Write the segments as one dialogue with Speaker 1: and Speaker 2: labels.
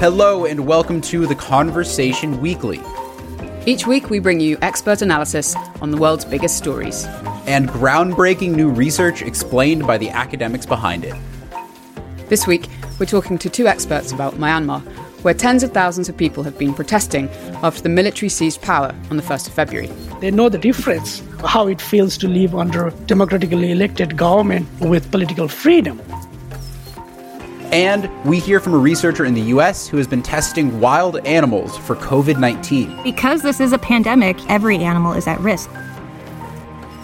Speaker 1: Hello, and welcome to The Conversation Weekly.
Speaker 2: Each week, we bring you expert analysis on the world's biggest stories
Speaker 1: and groundbreaking new research explained by the academics behind it.
Speaker 2: This week, we're talking to two experts about Myanmar, where tens of thousands of people have been protesting after the military seized power on the 1st of February.
Speaker 3: They know the difference, how it feels to live under a democratically elected government with political freedom.
Speaker 1: And we hear from a researcher in the US who has been testing wild animals for COVID 19.
Speaker 4: Because this is a pandemic, every animal is at risk.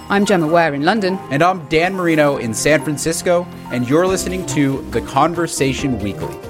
Speaker 2: I'm Gemma Ware in London.
Speaker 1: And I'm Dan Merino in San Francisco, and you're listening to The Conversation Weekly.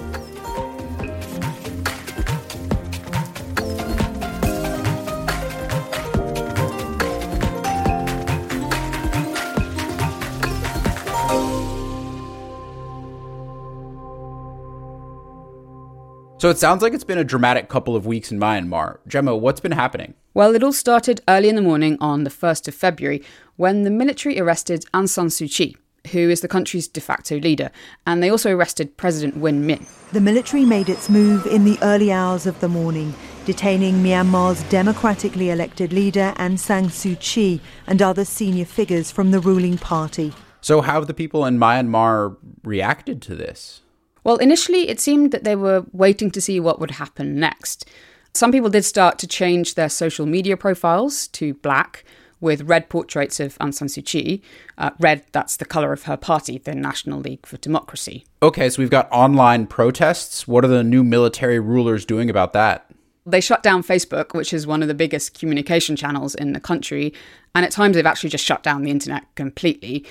Speaker 1: So it sounds like it's been a dramatic couple of weeks in Myanmar. Gemma, what's been happening?
Speaker 2: Well, it all started early in the morning on the 1st of February when the military arrested Aung San Suu Kyi, who is the country's de facto leader, and they also arrested President Win Myint.
Speaker 5: The military made its move in the early hours of the morning, detaining Myanmar's democratically elected leader Aung San Suu Kyi and other senior figures from the ruling party.
Speaker 1: So, how have the people in Myanmar reacted to this?
Speaker 2: Well, initially it seemed that they were waiting to see what would happen next. Some people did start to change their social media profiles to black with red portraits of Aung San Suu Kyi. Uh, red, that's the colour of her party, the National League for Democracy.
Speaker 1: Okay, so we've got online protests. What are the new military rulers doing about that?
Speaker 2: They shut down Facebook, which is one of the biggest communication channels in the country, and at times they've actually just shut down the internet completely.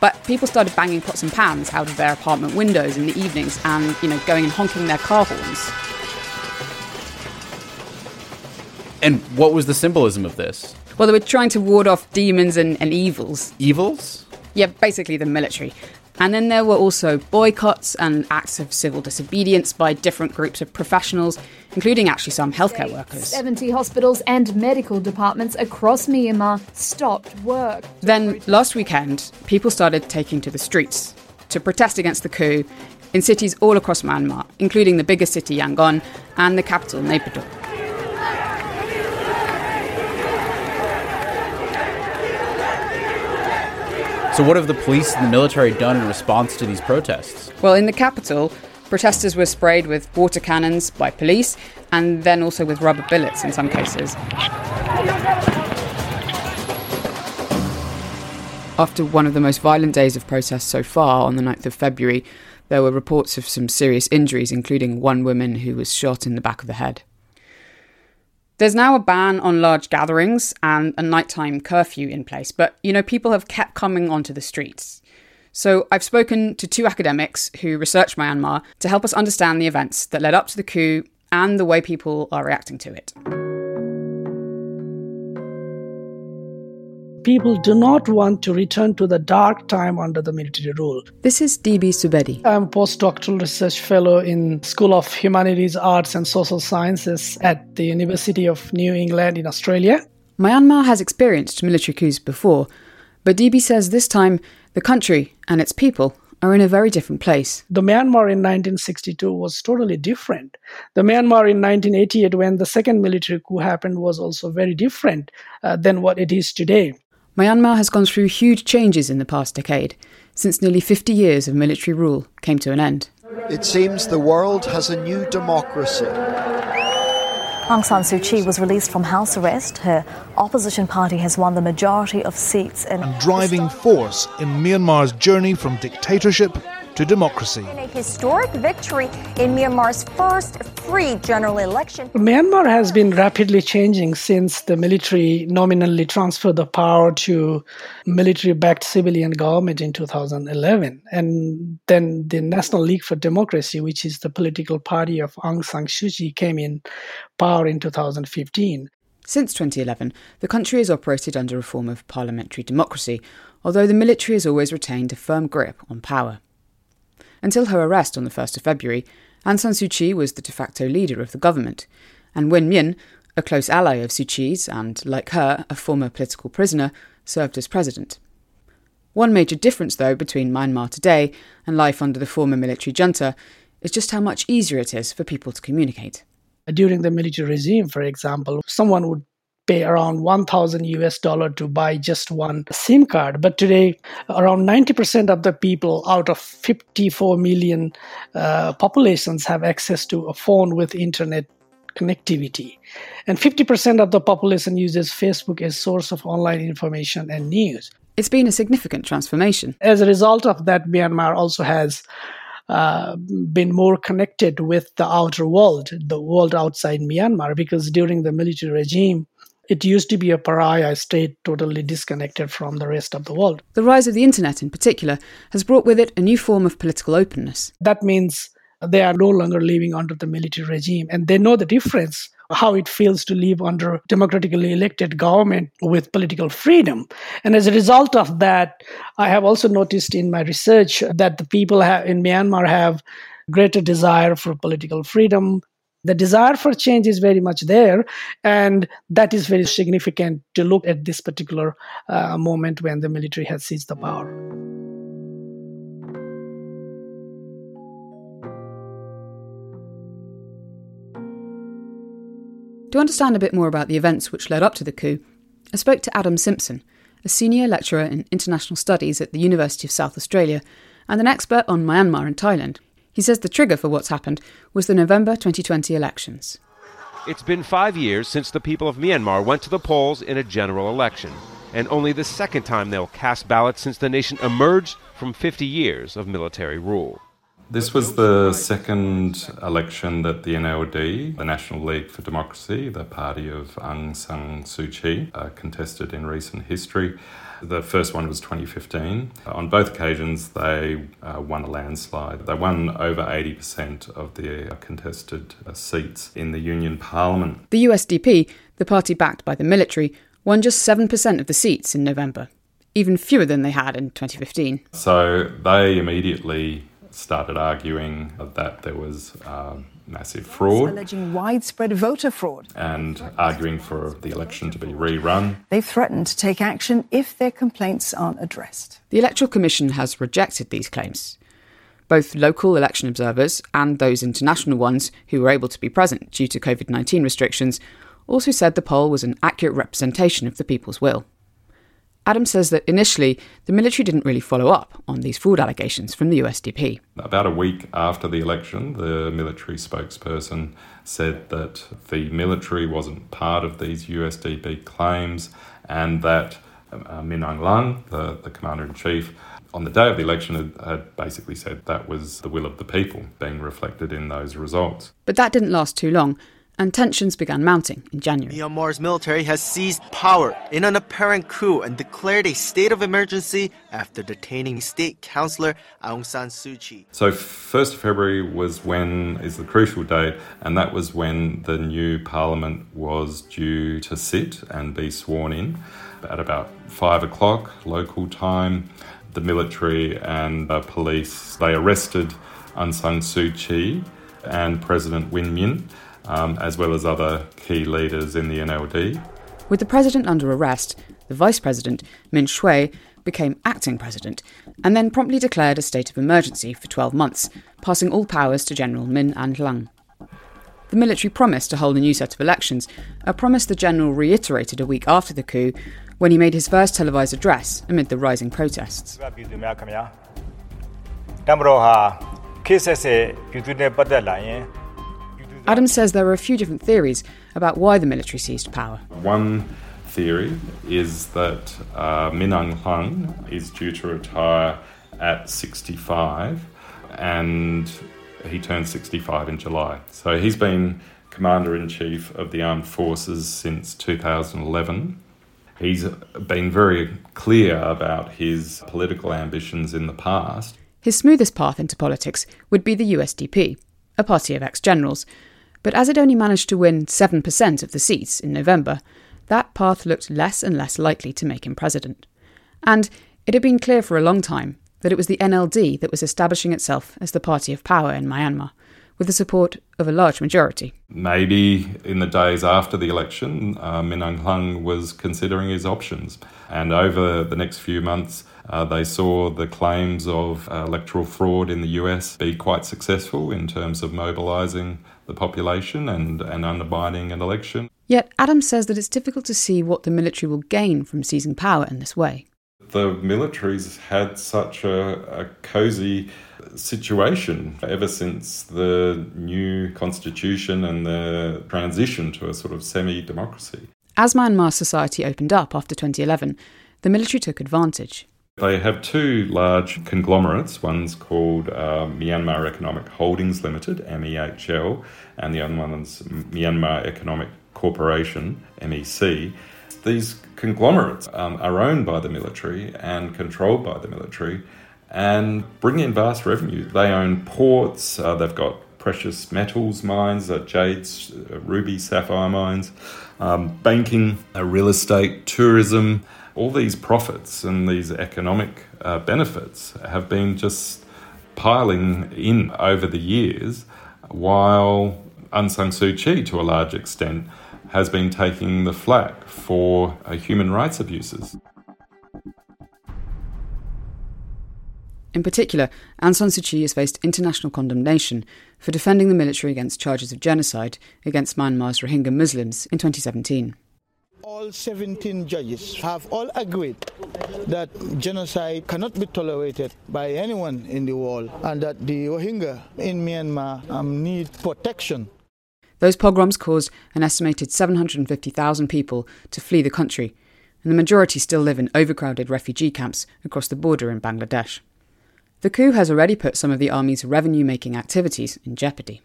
Speaker 2: But people started banging pots and pans out of their apartment windows in the evenings and, you know, going and honking their car horns.
Speaker 1: And what was the symbolism of this?
Speaker 2: Well, they were trying to ward off demons and, and evils.
Speaker 1: Evils?
Speaker 2: Yeah, basically the military. And then there were also boycotts and acts of civil disobedience by different groups of professionals, including actually some healthcare workers.
Speaker 6: 70 hospitals and medical departments across Myanmar stopped work.
Speaker 2: Then last weekend, people started taking to the streets to protest against the coup in cities all across Myanmar, including the biggest city, Yangon, and the capital, Naypyidaw.
Speaker 1: So, what have the police and the military done in response to these protests?
Speaker 2: Well, in the capital, protesters were sprayed with water cannons by police and then also with rubber bullets in some cases. After one of the most violent days of protests so far on the 9th of February, there were reports of some serious injuries, including one woman who was shot in the back of the head. There's now a ban on large gatherings and a nighttime curfew in place, but you know, people have kept coming onto the streets. So I've spoken to two academics who research Myanmar to help us understand the events that led up to the coup and the way people are reacting to it.
Speaker 3: People do not want to return to the dark time under the military rule.
Speaker 2: This is DB Subedi.
Speaker 3: I'm a postdoctoral research fellow in School of Humanities, Arts and Social Sciences at the University of New England in Australia.
Speaker 2: Myanmar has experienced military coups before, but DB says this time the country and its people are in a very different place.
Speaker 3: The Myanmar in 1962 was totally different. The Myanmar in 1988, when the second military coup happened, was also very different uh, than what it is today.
Speaker 2: Myanmar has gone through huge changes in the past decade, since nearly 50 years of military rule came to an end.
Speaker 7: It seems the world has a new democracy.
Speaker 8: Aung San Suu Kyi was released from house arrest. Her opposition party has won the majority of seats in
Speaker 9: a driving force in Myanmar's journey from dictatorship to democracy.
Speaker 10: A historic victory in Myanmar's first free general election.
Speaker 3: Myanmar has been rapidly changing since the military nominally transferred the power to military-backed civilian government in 2011 and then the National League for Democracy which is the political party of Aung San Suu Kyi came in power in 2015.
Speaker 2: Since 2011, the country has operated under a form of parliamentary democracy, although the military has always retained a firm grip on power. Until her arrest on the 1st of February, Aung San Suu Kyi was the de facto leader of the government, and Win Myint, a close ally of Suu Kyi's and, like her, a former political prisoner, served as president. One major difference, though, between Myanmar today and life under the former military junta is just how much easier it is for people to communicate.
Speaker 3: During the military regime, for example, someone would pay around 1000 US dollar to buy just one SIM card. But today, around 90% of the people out of 54 million uh, populations have access to a phone with internet connectivity. And 50% of the population uses Facebook as source of online information and news.
Speaker 2: It's been a significant transformation.
Speaker 3: As a result of that, Myanmar also has uh, been more connected with the outer world, the world outside Myanmar, because during the military regime, it used to be a pariah state totally disconnected from the rest of the world.
Speaker 2: The rise of the internet, in particular, has brought with it a new form of political openness.
Speaker 3: That means they are no longer living under the military regime and they know the difference how it feels to live under democratically elected government with political freedom and as a result of that i have also noticed in my research that the people in myanmar have greater desire for political freedom the desire for change is very much there and that is very significant to look at this particular uh, moment when the military has seized the power
Speaker 2: To understand a bit more about the events which led up to the coup, I spoke to Adam Simpson, a senior lecturer in international studies at the University of South Australia and an expert on Myanmar and Thailand. He says the trigger for what's happened was the November 2020 elections.
Speaker 11: It's been five years since the people of Myanmar went to the polls in a general election, and only the second time they'll cast ballots since the nation emerged from 50 years of military rule.
Speaker 12: This was the second election that the NLD, the National League for Democracy, the party of Aung San Suu Kyi, uh, contested in recent history. The first one was 2015. On both occasions, they uh, won a landslide. They won over 80% of the contested uh, seats in the Union Parliament.
Speaker 2: The USDP, the party backed by the military, won just 7% of the seats in November, even fewer than they had in 2015.
Speaker 12: So they immediately started arguing that there was uh, massive fraud.
Speaker 13: Alleging widespread voter fraud.
Speaker 12: And arguing for the election to be rerun.
Speaker 13: They've threatened to take action if their complaints aren't addressed.
Speaker 2: The Electoral Commission has rejected these claims. Both local election observers and those international ones who were able to be present due to COVID 19 restrictions also said the poll was an accurate representation of the people's will. Adam says that initially the military didn't really follow up on these fraud allegations from the USDP.
Speaker 12: About a week after the election, the military spokesperson said that the military wasn't part of these USDP claims and that uh, Min Aung Hlaing, the, the commander in chief, on the day of the election had, had, basically said that was the will of the people being reflected in those results.
Speaker 2: But that didn't last too long and tensions began mounting in January.
Speaker 14: Myanmar's military has seized power in an apparent coup and declared a state of emergency after detaining state councillor Aung San Suu Kyi.
Speaker 12: So 1st of February was when is the crucial date and that was when the new parliament was due to sit and be sworn in at about 5 o'clock local time. The military and the police, they arrested Aung San Suu Kyi and President Win Myint um, as well as other key leaders in the NLD.
Speaker 2: With the president under arrest, the vice president, Myint Swe, became acting president and then promptly declared a state of emergency for 12 months, passing all powers to General Min Aung Hlaing. The military promised to hold a new set of elections, a promise the general reiterated a week after the coup when he made his first televised address amid the rising protests. Adam says there are a few different theories about why the military seized power.
Speaker 12: One theory is that uh, Min Aung Hlaing is due to retire at 65 and he turned 65 in July. So he's been Commander in Chief of the Armed Forces since 2011. He's been very clear about his political ambitions in the past.
Speaker 2: His smoothest path into politics would be the USDP, a party of ex generals, but as it only managed to win 7% of the seats in November, that path looked less and less likely to make him president. And it had been clear for a long time that it was the NLD that was establishing itself as the party of power in Myanmar, with the support of a large majority.
Speaker 12: Maybe in the days after the election, uh, Min Aung Hlaing was considering his options. And over the next few months, uh, they saw the claims of uh, electoral fraud in the US be quite successful in terms of mobilising the population and, and undermining an election.
Speaker 2: Yet Adams says that it's difficult to see what the military will gain from seizing power in this way.
Speaker 12: The military's had such a, a cosy situation ever since the new constitution and the transition to a sort of semi democracy.
Speaker 2: As Myanmar's society opened up after 2011, the military took advantage.
Speaker 12: They have two large conglomerates. One's called uh, Myanmar Economic Holdings Limited, MEHL, and the other one's Myanmar Economic Corporation, MEC. These conglomerates um, are owned by the military and controlled by the military and bring in vast revenue. They own ports, uh, they've got precious metals mines, uh, jades, uh, ruby, sapphire mines, um, banking, uh, real estate, tourism. All these profits and these economic uh, benefits have been just piling in over the years, while Aung San Suu Kyi, to a large extent, has been taking the flak for uh, human rights abuses.
Speaker 2: In particular, Aung San Suu Kyi has faced international condemnation for defending the military against charges of genocide against Myanmar's Rohingya Muslims in 2017.
Speaker 15: All 17 judges have all agreed that genocide cannot be tolerated by anyone in the world and that the Rohingya in Myanmar um, need protection.
Speaker 2: Those pogroms caused an estimated 750,000 people to flee the country, and the majority still live in overcrowded refugee camps across the border in Bangladesh. The coup has already put some of the army's revenue making activities in jeopardy.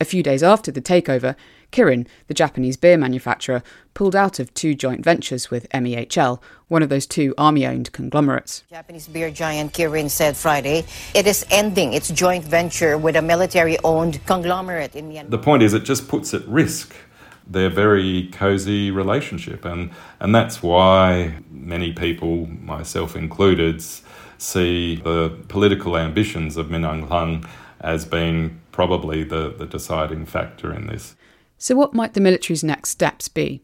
Speaker 2: A few days after the takeover, Kirin, the Japanese beer manufacturer, pulled out of two joint ventures with MEHL, one of those two army owned conglomerates.
Speaker 16: Japanese beer giant Kirin said Friday it is ending its joint venture with a military owned conglomerate in Myanmar.
Speaker 12: The point is, it just puts at risk their very cozy relationship, and, and that's why many people, myself included, see the political ambitions of Min Aung Hlaing as being probably the, the deciding factor in this.
Speaker 2: So, what might the military's next steps be?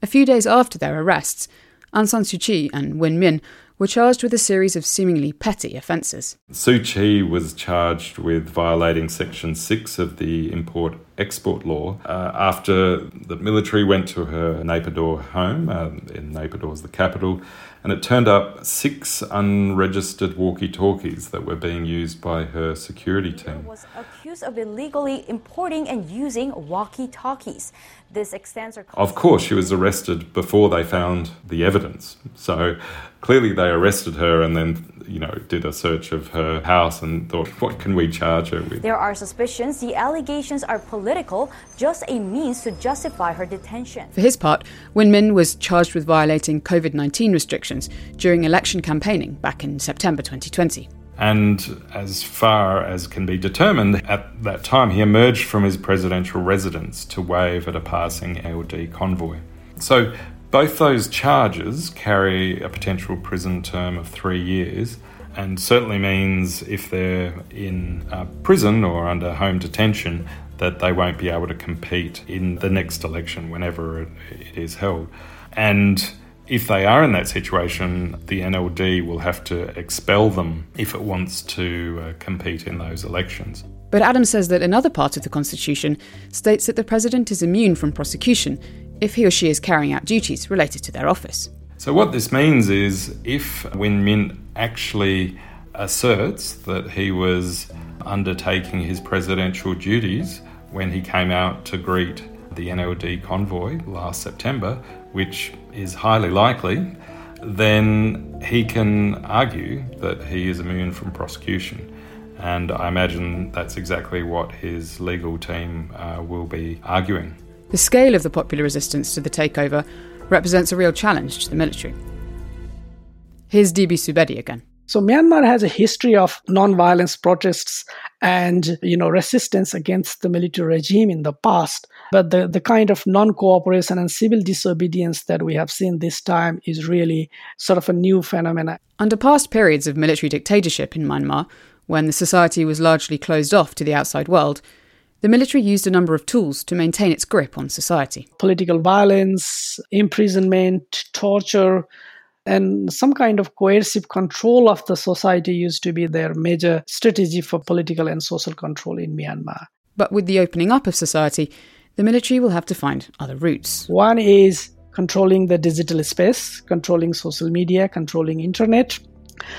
Speaker 2: A few days after their arrests, Aung San Suu Kyi and Win Myint were charged with a series of seemingly petty offences.
Speaker 12: Suu Kyi was charged with violating Section 6 of the Import Export Law uh, after the military went to her Naypyidaw home, uh, in Naypyidaw is the capital, and it turned up six unregistered walkie talkies that were being used by her security team.
Speaker 8: Was accused of illegally importing and using walkie talkies. This extends her.
Speaker 12: Of course, she was arrested before they found the evidence. So clearly, they arrested her and then you know, did a search of her house and thought, what can we charge her with?
Speaker 8: There are suspicions the allegations are political, just a means to justify her detention.
Speaker 2: For his part, Win Myint was charged with violating COVID 19 restrictions during election campaigning back in September 2020.
Speaker 12: And as far as can be determined, at that time he emerged from his presidential residence to wave at a passing NLD convoy. So both those charges carry a potential prison term of three years, and certainly means if they're in uh, prison or under home detention, that they won't be able to compete in the next election whenever it, it is held. And if they are in that situation, the NLD will have to expel them if it wants to uh, compete in those elections.
Speaker 2: But Adams says that another part of the Constitution states that the President is immune from prosecution if he or she is carrying out duties related to their office.
Speaker 12: So, what this means is if Win Myint actually asserts that he was undertaking his presidential duties when he came out to greet the NLD convoy last September, which is highly likely, then he can argue that he is immune from prosecution. And I imagine that's exactly what his legal team uh, will be arguing.
Speaker 2: The scale of the popular resistance to the takeover represents a real challenge to the military. Here's DB Subedi again.
Speaker 3: So Myanmar has a history of non-violence protests and you know resistance against the military regime in the past. But the, the kind of non-cooperation and civil disobedience that we have seen this time is really sort of a new phenomenon.
Speaker 2: Under past periods of military dictatorship in Myanmar, when the society was largely closed off to the outside world, the military used a number of tools to maintain its grip on society.
Speaker 3: Political violence, imprisonment, torture, and some kind of coercive control of the society used to be their major strategy for political and social control in Myanmar.
Speaker 2: But with the opening up of society, the military will have to find other routes.
Speaker 3: One is controlling the digital space, controlling social media, controlling internet.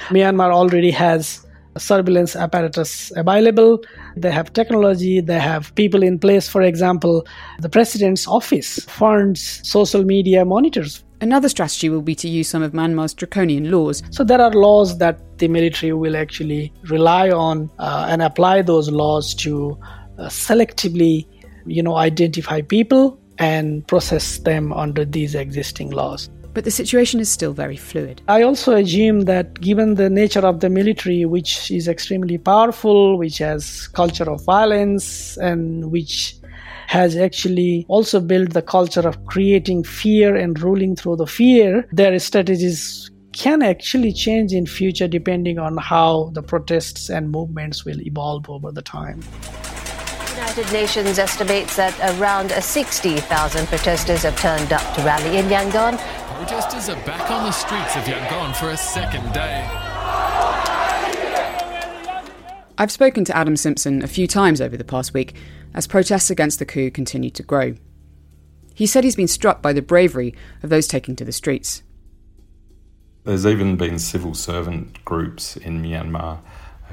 Speaker 3: Myanmar already has surveillance apparatus available. They have technology, they have people in place. For example, the president's office funds social media monitors.
Speaker 2: Another strategy will be to use some of Myanmar's draconian laws.
Speaker 3: So there are laws that the military will actually rely on uh, and apply those laws to uh, selectively, you know, identify people and process them under these existing laws.
Speaker 2: But the situation is still very fluid.
Speaker 3: I also assume that given the nature of the military, which is extremely powerful, which has culture of violence, and which has actually also built the culture of creating fear and ruling through the fear, their strategies can actually change in future depending on how the protests and movements will evolve over the time.
Speaker 17: United Nations estimates that around 60,000 protesters have turned up to rally in Yangon.
Speaker 18: Protesters are back on the streets of Yangon for a second day.
Speaker 2: I've spoken to Adam Simpson a few times over the past week as protests against the coup continue to grow. He said he's been struck by the bravery of those taking to the streets.
Speaker 12: There's even been civil servant groups in Myanmar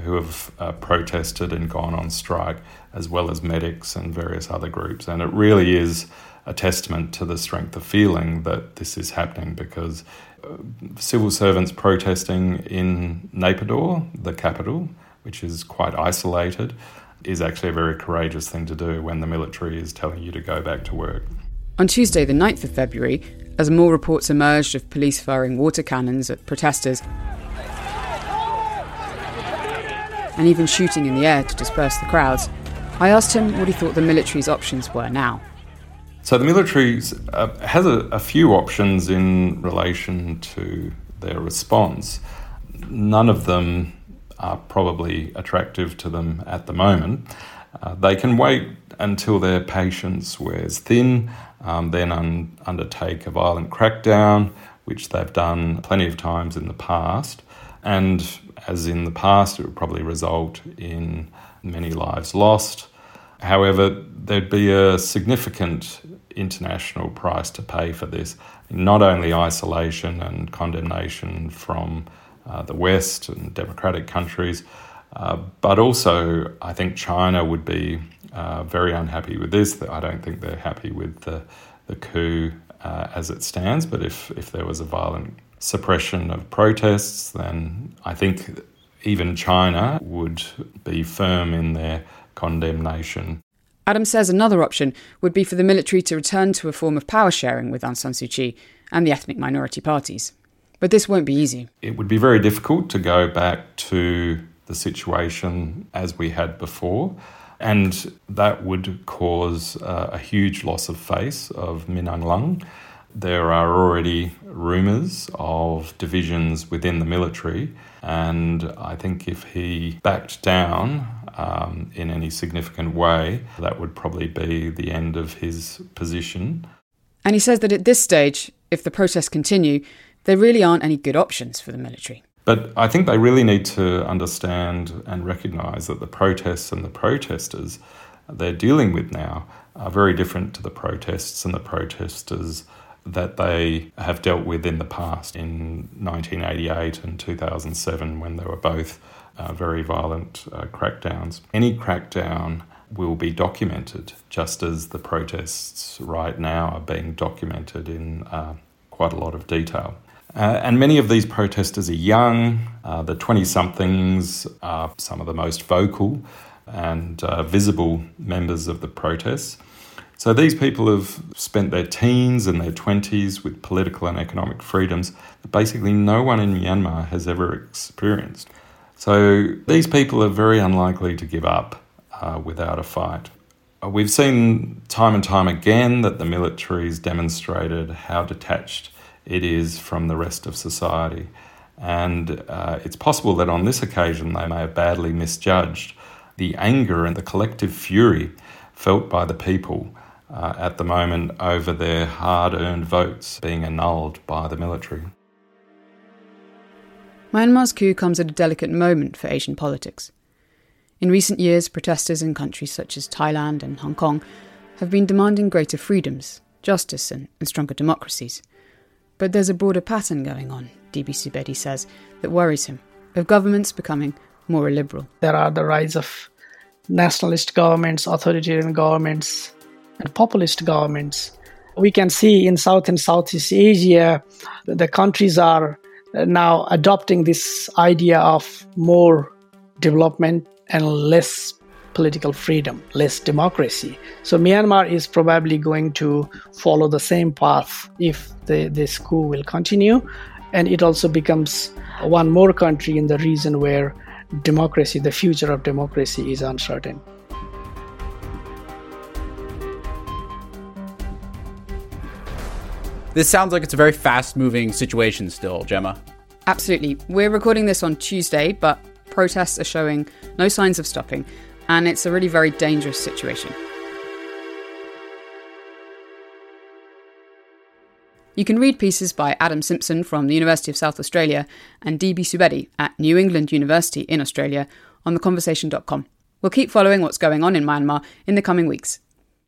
Speaker 12: who have uh, protested and gone on strike, as well as medics and various other groups. And it really is a testament to the strength of feeling that this is happening because uh, civil servants protesting in Naypyidaw, the capital, which is quite isolated, is actually a very courageous thing to do when the military is telling you to go back to work.
Speaker 2: On Tuesday, the 9th of February, as more reports emerged of police firing water cannons at protesters and even shooting in the air to disperse the crowds, I asked him what he thought the military's options were now.
Speaker 12: So the military uh, has a, a few options in relation to their response. None of them are probably attractive to them at the moment. Uh, they can wait until their patience wears thin, um, then un- undertake a violent crackdown, which they've done plenty of times in the past. And as in the past, it would probably result in many lives lost. However, there'd be a significant international price to pay for this. Not only isolation and condemnation from uh, the West and democratic countries. Uh, but also, I think China would be uh, very unhappy with this. I don't think they're happy with the, the coup uh, as it stands. But if, if there was a violent suppression of protests, then I think even China would be firm in their condemnation.
Speaker 2: Adam says another option would be for the military to return to a form of power sharing with Aung San Suu Kyi and the ethnic minority parties. But this won't be easy.
Speaker 12: It would be very difficult to go back to the situation as we had before. And that would cause uh, a huge loss of face of Min Aung Hlaing. There are already rumours of divisions within the military, and I think if he backed down um, in any significant way, that would probably be the end of his position.
Speaker 2: And he says that at this stage, if the protests continue, there really aren't any good options for the military.
Speaker 12: But I think they really need to understand and recognise that the protests and the protesters they're dealing with now are very different to the protests and the protesters that they have dealt with in the past in 1988 and 2007 when they were both uh, very violent uh, crackdowns. Any crackdown will be documented just as the protests right now are being documented in uh, quite a lot of detail. Uh, and many of these protesters are young. Uh, the 20 somethings are some of the most vocal and uh, visible members of the protests. So these people have spent their teens and their 20s with political and economic freedoms that basically no one in Myanmar has ever experienced. So these people are very unlikely to give up uh, without a fight. Uh, we've seen time and time again that the military has demonstrated how detached it is from the rest of society. And uh, it's possible that on this occasion they may have badly misjudged the anger and the collective fury felt by the people uh, at the moment over their hard earned votes being annulled by the military.
Speaker 2: Myanmar's coup comes at a delicate moment for Asian politics. In recent years, protesters in countries such as Thailand and Hong Kong have been demanding greater freedoms, justice, and, and stronger democracies. But there's a broader pattern going on, DB Subedi says, that worries him, of governments becoming more illiberal.
Speaker 3: There are the rise of nationalist governments, authoritarian governments, and populist governments. We can see in South and Southeast Asia, that the countries are now adopting this idea of more development and less political freedom, less democracy. So Myanmar is probably going to follow the same path if the, this coup will continue. And it also becomes one more country in the region where democracy, the future of democracy, is uncertain.
Speaker 1: This sounds like it's a very fast moving situation still, Gemma.
Speaker 2: Absolutely. We're recording this on Tuesday, but protests are showing no signs of stopping, and it's a really very dangerous situation. You can read pieces by Adam Simpson from the University of South Australia and DB Subedi at New England University in Australia on theconversation.com. We'll keep following what's going on in Myanmar in the coming weeks.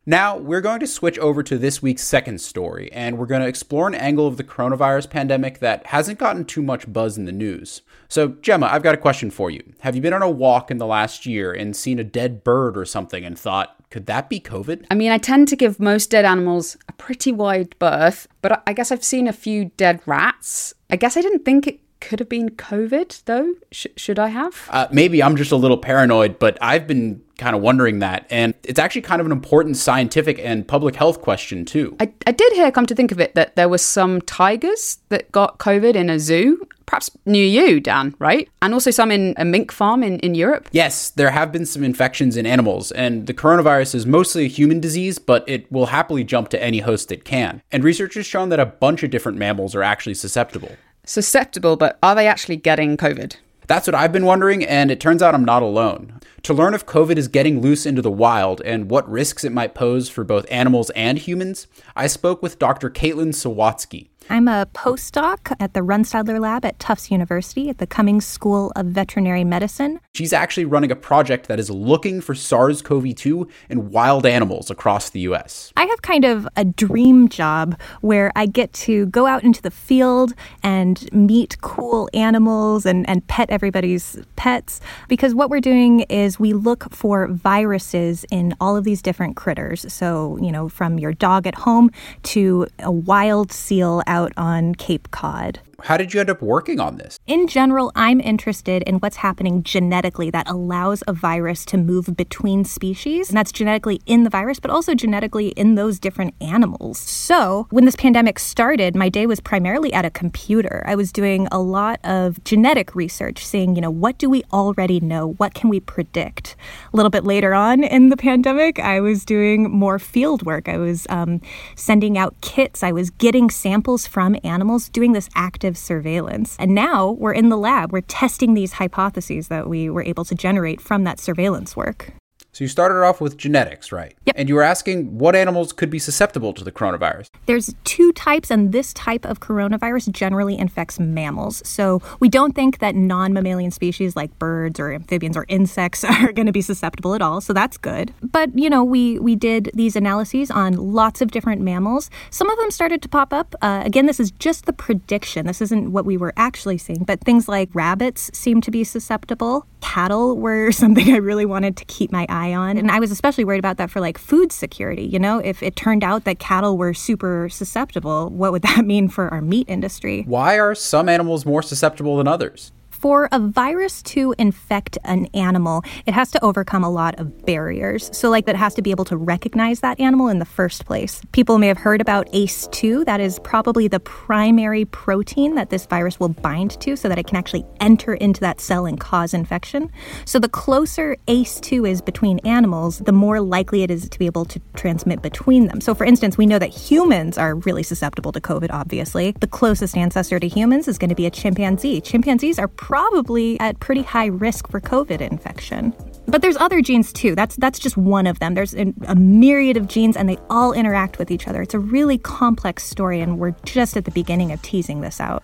Speaker 1: Now, we're going to switch over to this week's second story, and we're going to explore an angle of the coronavirus pandemic that hasn't gotten too much buzz in the news. So, Gemma, I've got a question for you. Have you been on a walk in the last year and seen a dead bird or something and thought, could that be COVID?
Speaker 2: I mean, I tend to give most dead animals a pretty wide berth, but I guess I've seen a few dead rats. I guess I didn't think it could have been COVID, though. Sh- should I have?
Speaker 1: Uh, maybe I'm just a little paranoid, but I've been kind of wondering that. And it's actually kind of an important scientific and public health question, too.
Speaker 2: I, I did hear, come to think of it, that there were some tigers that got COVID in a zoo. Perhaps near you, Dan, right? And also some in a mink farm in, in Europe?
Speaker 1: Yes, there have been some infections in animals, and the coronavirus is mostly a human disease, but it will happily jump to any host it can. And research has shown that a bunch of different mammals are actually susceptible
Speaker 2: susceptible, but are they actually getting COVID?
Speaker 1: That's what I've been wondering, and it turns out I'm not alone. To learn if COVID is getting loose into the wild and what risks it might pose for both animals and humans, I spoke with Dr. Kaitlin Sawatzki.
Speaker 4: I'm a postdoc at the Runstadler Lab at Tufts University at the Cummings School of Veterinary Medicine.
Speaker 1: She's actually running a project that is looking for SARS CoV 2 in wild animals across the US.
Speaker 4: I have kind of a dream job where I get to go out into the field and meet cool animals and, and pet everybody's pets because what we're doing is we look for viruses in all of these different critters. So, you know, from your dog at home to a wild seal out on Cape Cod.
Speaker 1: How did you end up working on this?
Speaker 4: In general, I'm interested in what's happening genetically that allows a virus to move between species. And that's genetically in the virus, but also genetically in those different animals. So, when this pandemic started, my day was primarily at a computer. I was doing a lot of genetic research, seeing, you know, what do we already know? What can we predict? A little bit later on in the pandemic, I was doing more field work. I was um, sending out kits, I was getting samples from animals, doing this active surveillance. And now we're in the lab, we're testing these hypotheses that we were able to generate from that surveillance work.
Speaker 1: So you started off with genetics, right?
Speaker 4: Yep.
Speaker 1: And you were asking what animals could be susceptible to the coronavirus.
Speaker 4: There's two types, and this type of coronavirus generally infects mammals. So we don't think that non mammalian species like birds or amphibians or insects are going to be susceptible at all. So that's good. But, you know, we, we did these analyses on lots of different mammals. Some of them started to pop up. Uh, again, this is just the prediction. This isn't what we were actually seeing. But things like rabbits seem to be susceptible. Cattle were something I really wanted to keep my eye eye on. And I was especially worried about that for like food security. You know, if it turned out that cattle were super susceptible, what would that mean for our meat industry?
Speaker 1: Why are some animals more susceptible than others?
Speaker 4: For a virus to infect an animal, it has to overcome a lot of barriers. So, like, that has to be able to recognize that animal in the first place. People may have heard about ACE2. That is probably the primary protein that this virus will bind to so that it can actually enter into that cell and cause infection. So, the closer ACE2 is between animals, the more likely it is to be able to transmit between them. So, for instance, we know that humans are really susceptible to COVID, obviously. The closest ancestor to humans is going to be a chimpanzee. Chimpanzees are probably at pretty high risk for COVID infection. But there's other genes too. That's that's just one of them. There's a, myriad of genes and they all interact with each other. It's a really complex story and we're just at the beginning of teasing this out.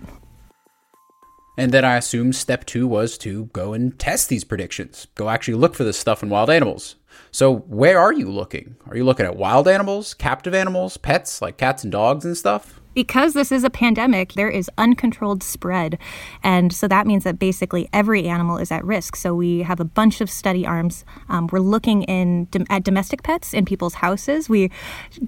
Speaker 1: And then I assume step two was to go and test these predictions. Go actually look for this stuff in wild animals. So, where are you looking? Are you looking at wild animals, captive animals, pets like cats and dogs and stuff?
Speaker 4: Because this is a pandemic, there is uncontrolled spread. And so that means that basically every animal is at risk. So we have a bunch of study arms. Um, we're looking in at domestic pets in people's houses. We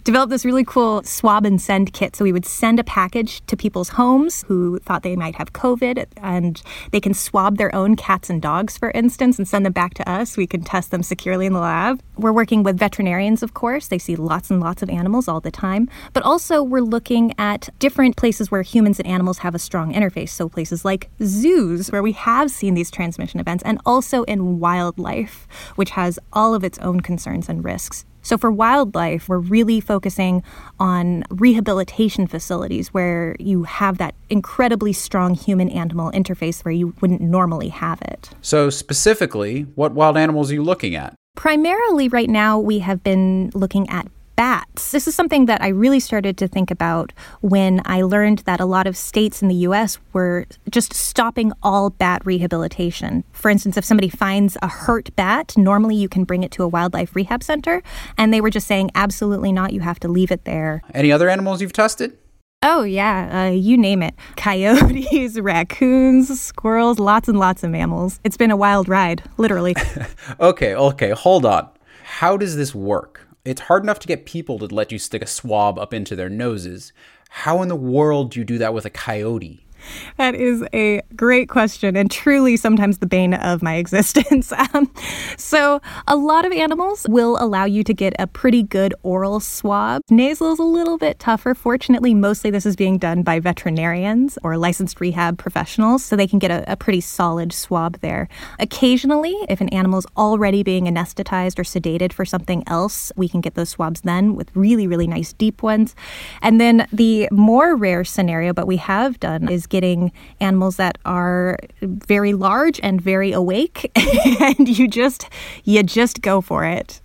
Speaker 4: developed this really cool swab and send kit. So we would send a package to people's homes who thought they might have COVID, and they can swab their own cats and dogs, for instance, and send them back to us. We can test them securely in the lab. We're working with veterinarians, of course. They see lots and lots of animals all the time. But also, we're looking at at different places where humans and animals have a strong interface. So, places like zoos, where we have seen these transmission events, and also in wildlife, which has all of its own concerns and risks. So, for wildlife, we're really focusing on rehabilitation facilities where you have that incredibly strong human animal interface where you wouldn't normally have it.
Speaker 1: So, specifically, what wild animals are you looking at?
Speaker 4: Primarily, right now, we have been looking at bats. This is something that I really started to think about when I learned that a lot of states in the US were just stopping all bat rehabilitation. For instance, if somebody finds a hurt bat, normally you can bring it to a wildlife rehab center, and they were just saying, absolutely not, you have to leave it there.
Speaker 1: Any other animals you've tested?
Speaker 4: Oh, yeah, uh, you name it. Coyotes, raccoons, squirrels, lots and lots of mammals. It's been a wild ride, literally.
Speaker 1: okay, okay, hold on. How does this work? It's hard enough to get people to let you stick a swab up into their noses. How in the world do you do that with a coyote?
Speaker 4: That is a great question and truly sometimes the bane of my existence. Um, so, a lot of animals will allow you to get a pretty good oral swab. Nasal is a little bit tougher. Fortunately, mostly this is being done by veterinarians or licensed rehab professionals, so they can get a, a pretty solid swab there. Occasionally, if an animal is already being anesthetized or sedated for something else, we can get those swabs then with really, really nice deep ones. And then the more rare scenario, but we have done, is getting animals that are very large and very awake and you just you just go for it.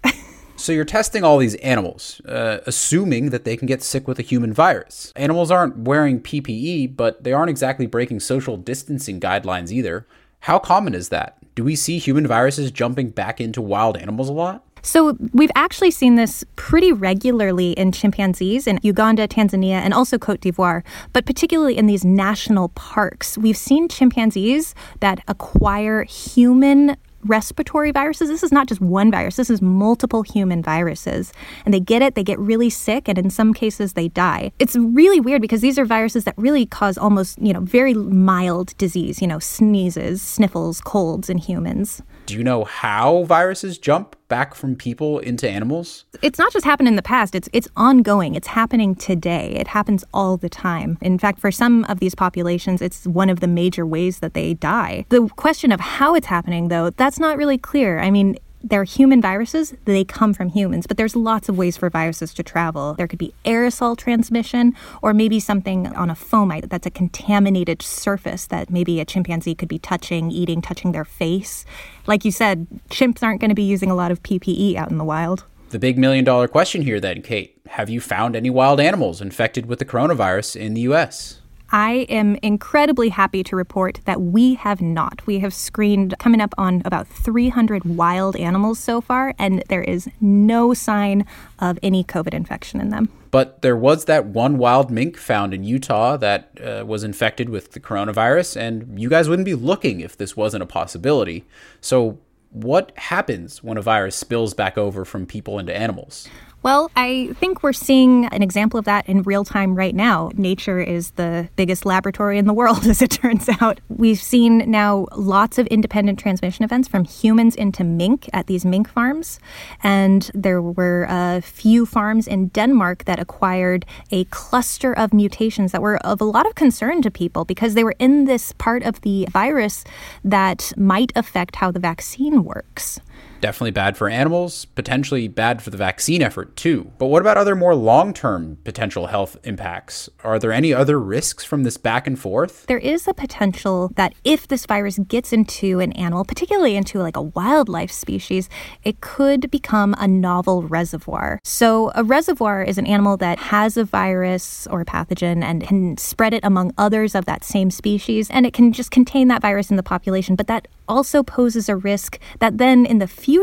Speaker 1: So you're testing all these animals, uh, assuming that they can get sick with a human virus. Animals aren't wearing PPE, but they aren't exactly breaking social distancing guidelines either. How common is that? Do we see human viruses jumping back into wild animals a lot?
Speaker 4: So we've actually seen this pretty regularly in chimpanzees in Uganda, Tanzania, and also Cote d'Ivoire, but particularly in these national parks. We've seen chimpanzees that acquire human respiratory viruses. This is not just one virus, this is multiple human viruses. And they get it, they get really sick, and in some cases they die. It's really weird because these are viruses that really cause almost, you know, very mild disease, you know, sneezes, sniffles, colds in humans.
Speaker 1: Do you know how viruses jump back from people into animals?
Speaker 4: It's not just happened in the past, it's it's ongoing. It's happening today. It happens all the time. In fact, for some of these populations, it's one of the major ways that they die. The question of how it's happening though, that's not really clear. I mean, they're human viruses, they come from humans, but there's lots of ways for viruses to travel. There could be aerosol transmission, or maybe something on a fomite that's a contaminated surface that maybe a chimpanzee could be touching, eating, touching their face. Like you said, chimps aren't going to be using a lot of PPE out in the wild.
Speaker 1: The big million dollar question here, then, Kate have you found any wild animals infected with the coronavirus in the US?
Speaker 4: I am incredibly happy to report that we have not. We have screened coming up on about 300 wild animals so far, and there is no sign of any COVID infection in them.
Speaker 1: But there was that one wild mink found in Utah that uh, was infected with the coronavirus, and you guys wouldn't be looking if this wasn't a possibility. So, what happens when a virus spills back over from people into animals?
Speaker 4: Well, I think we're seeing an example of that in real time right now. Nature is the biggest laboratory in the world, as it turns out. We've seen now lots of independent transmission events from humans into mink at these mink farms. And there were a few farms in Denmark that acquired a cluster of mutations that were of a lot of concern to people because they were in this part of the virus that might affect how the vaccine works.
Speaker 1: Definitely bad for animals, potentially bad for the vaccine effort too. But what about other more long term potential health impacts? Are there any other risks from this back and forth?
Speaker 4: There is a potential that if this virus gets into an animal, particularly into like a wildlife species, it could become a novel reservoir. So, a reservoir is an animal that has a virus or a pathogen and can spread it among others of that same species, and it can just contain that virus in the population. But that also poses a risk that then in the future,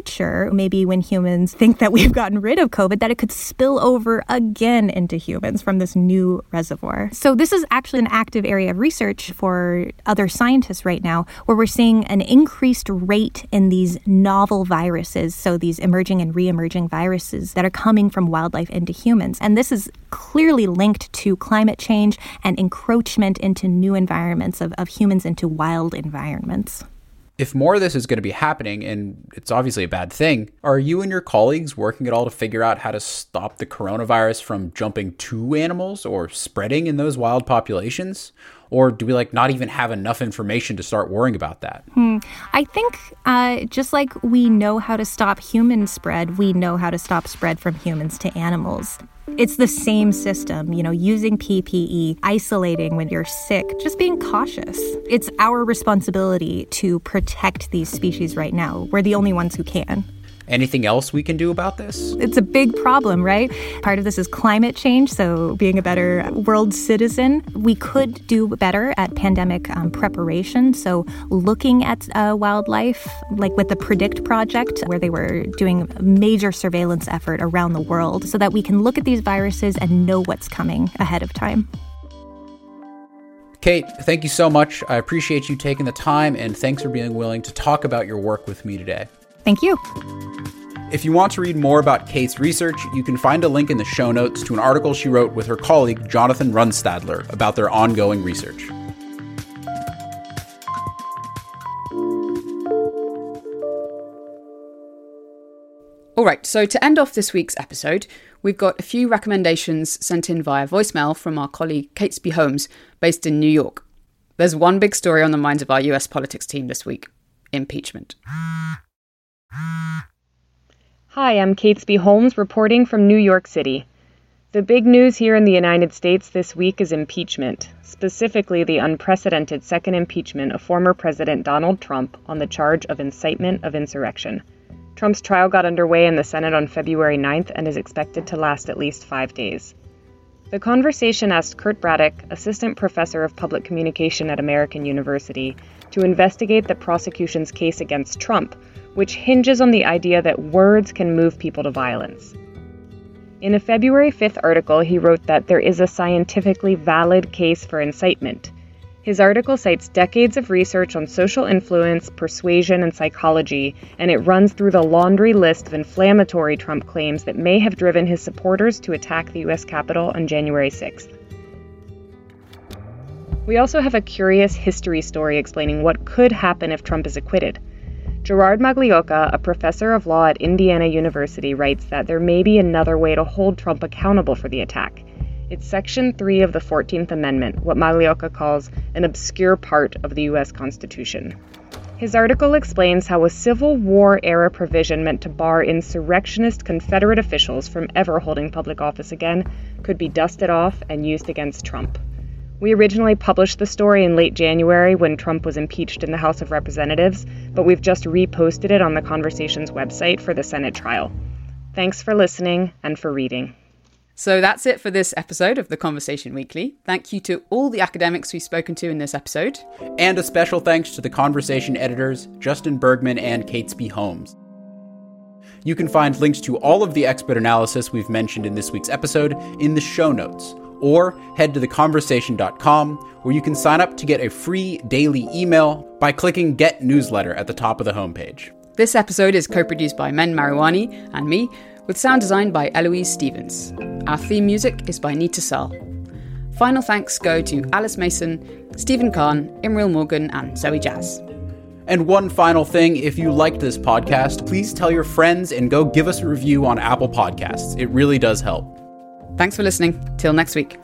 Speaker 4: maybe when humans think that we've gotten rid of COVID, that it could spill over again into humans from this new reservoir. So, this is actually an active area of research for other scientists right now, where we're seeing an increased rate in these novel viruses, so these emerging and re emerging viruses that are coming from wildlife into humans. And this is clearly linked to climate change and encroachment into new environments of, of humans into wild environments
Speaker 1: if more of this is going to be happening, and it's obviously a bad thing, are you and your colleagues working at all to figure out how to stop the coronavirus from jumping to animals or spreading in those wild populations? Or do we like not even have enough information to start worrying about that?
Speaker 4: Hmm. I think uh, just like we know how to stop human spread, we know how to stop spread from humans to animals. It's the same system, you know, using PPE, isolating when you're sick, just being cautious. It's our responsibility to protect these species right now. We're the only ones who can.
Speaker 1: Anything else we can do about this?
Speaker 4: It's a big problem, right? Part of this is climate change, so being a better world citizen. We could do better at pandemic um, preparation, so looking at uh, wildlife, like with the Predict project, where they were doing a major surveillance effort around the world, so that we can look at these viruses and know what's coming ahead of time.
Speaker 1: Kate, thank you so much. I appreciate you taking the time, and thanks for being willing to talk about your work with me today.
Speaker 4: Thank you.
Speaker 1: If you want to read more about Kate's research, you can find a link in the show notes to an article she wrote with her colleague Jonathan Runstadler about their ongoing research.
Speaker 2: All right, so to end off this week's episode, we've got a few recommendations sent in via voicemail from our colleague Catesby Holmes, based in New York. There's one big story on the minds of our US politics team this week impeachment.
Speaker 19: Hi, I'm Catesby Holmes reporting from New York City. The big news here in the United States this week is impeachment, specifically the unprecedented second impeachment of former President Donald Trump on the charge of incitement of insurrection. Trump's trial got underway in the Senate on February 9th and is expected to last at least five days. The conversation asked Kurt Braddock, assistant professor of public communication at American University, to investigate the prosecution's case against Trump which hinges on the idea that words can move people to violence. In a February 5th article, he wrote that there is a scientifically valid case for incitement. His article cites decades of research on social influence, persuasion, and psychology, and it runs through the laundry list of inflammatory Trump claims that may have driven his supporters to attack the U.S. Capitol on January 6th. We also have a curious history story explaining what could happen if Trump is acquitted. Gerard Magliocca, a professor of law at Indiana University, writes that there may be another way to hold Trump accountable for the attack. It's Section 3 of the 14th Amendment, what Magliocca calls an obscure part of the U.S. Constitution. His article explains how a Civil War era provision meant to bar insurrectionist Confederate officials from ever holding public office again could be dusted off and used against Trump. We originally published the story in late January when Trump was impeached in the House of Representatives, but we've just reposted it on the Conversations website for the Senate trial. Thanks for listening and for reading.
Speaker 2: So that's it for this episode of the Conversation Weekly. Thank you to all the academics we've spoken to in this episode.
Speaker 1: And a special thanks to the Conversation editors, Justin Bergman and Catesby Holmes. You can find links to all of the expert analysis we've mentioned in this week's episode in the show notes or head to theconversation.com where you can sign up to get a free daily email by clicking Get Newsletter at the top of the homepage.
Speaker 2: This episode is co produced by Mend Mariwany and me, with sound design by Eloise Stevens. Our theme music is by Neeta Sarl. Final thanks go to Alice Mason, Stephen Khan, Imriel Morgan, and Zoe Jazz.
Speaker 1: And one final thing if you liked this podcast, please tell your friends and go give us a review on Apple Podcasts. It really does help.
Speaker 2: Thanks for listening. Till next week.